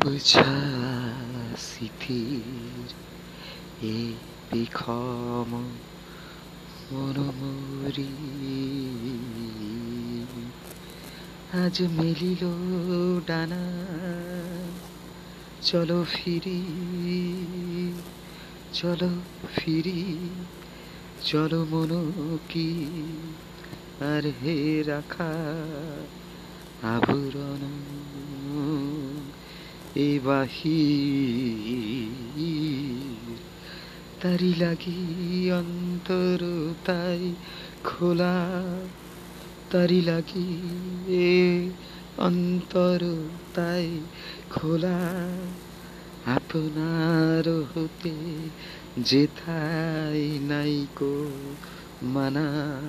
আবছা স্মৃতির এ বিষম মনোমরি। আজ মেলিল ডানা, চলো ফিরি চলো ফিরি, চলো মনো কি আর হে রাখা আবরণ। এ বাহি তারি লাগি অন্তর তাই খোলা। তারি লাগি এ অন্তর তাই খোলা। আপনার হতে যেথায় নাই কো মানা।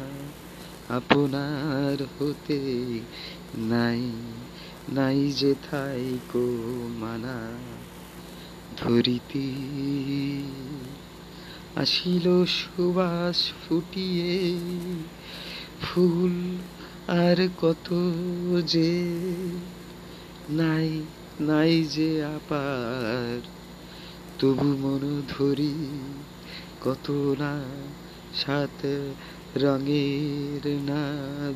আপনার হতে নাই নাই যেথায় কো মানা, ধরিতে আসিল সুবাস ফুটিয়ে, ফুল আর কত যে নাই নাই যে আপার, তবু মন ধরি কত না সাত রঙের না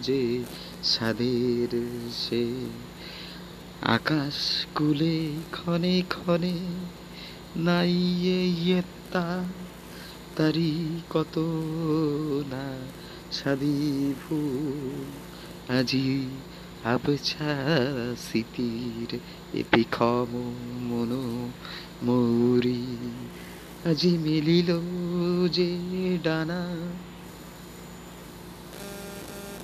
যে সাদের সে আকাশ কুলে ক্ষণে ক্ষণে নাই ইয়েত্তা, তারি কত না সাদি ফুল। আজি আবছা স্মৃতির এ বিষম মনো মৌরি। আজি মিলিল যে ডানা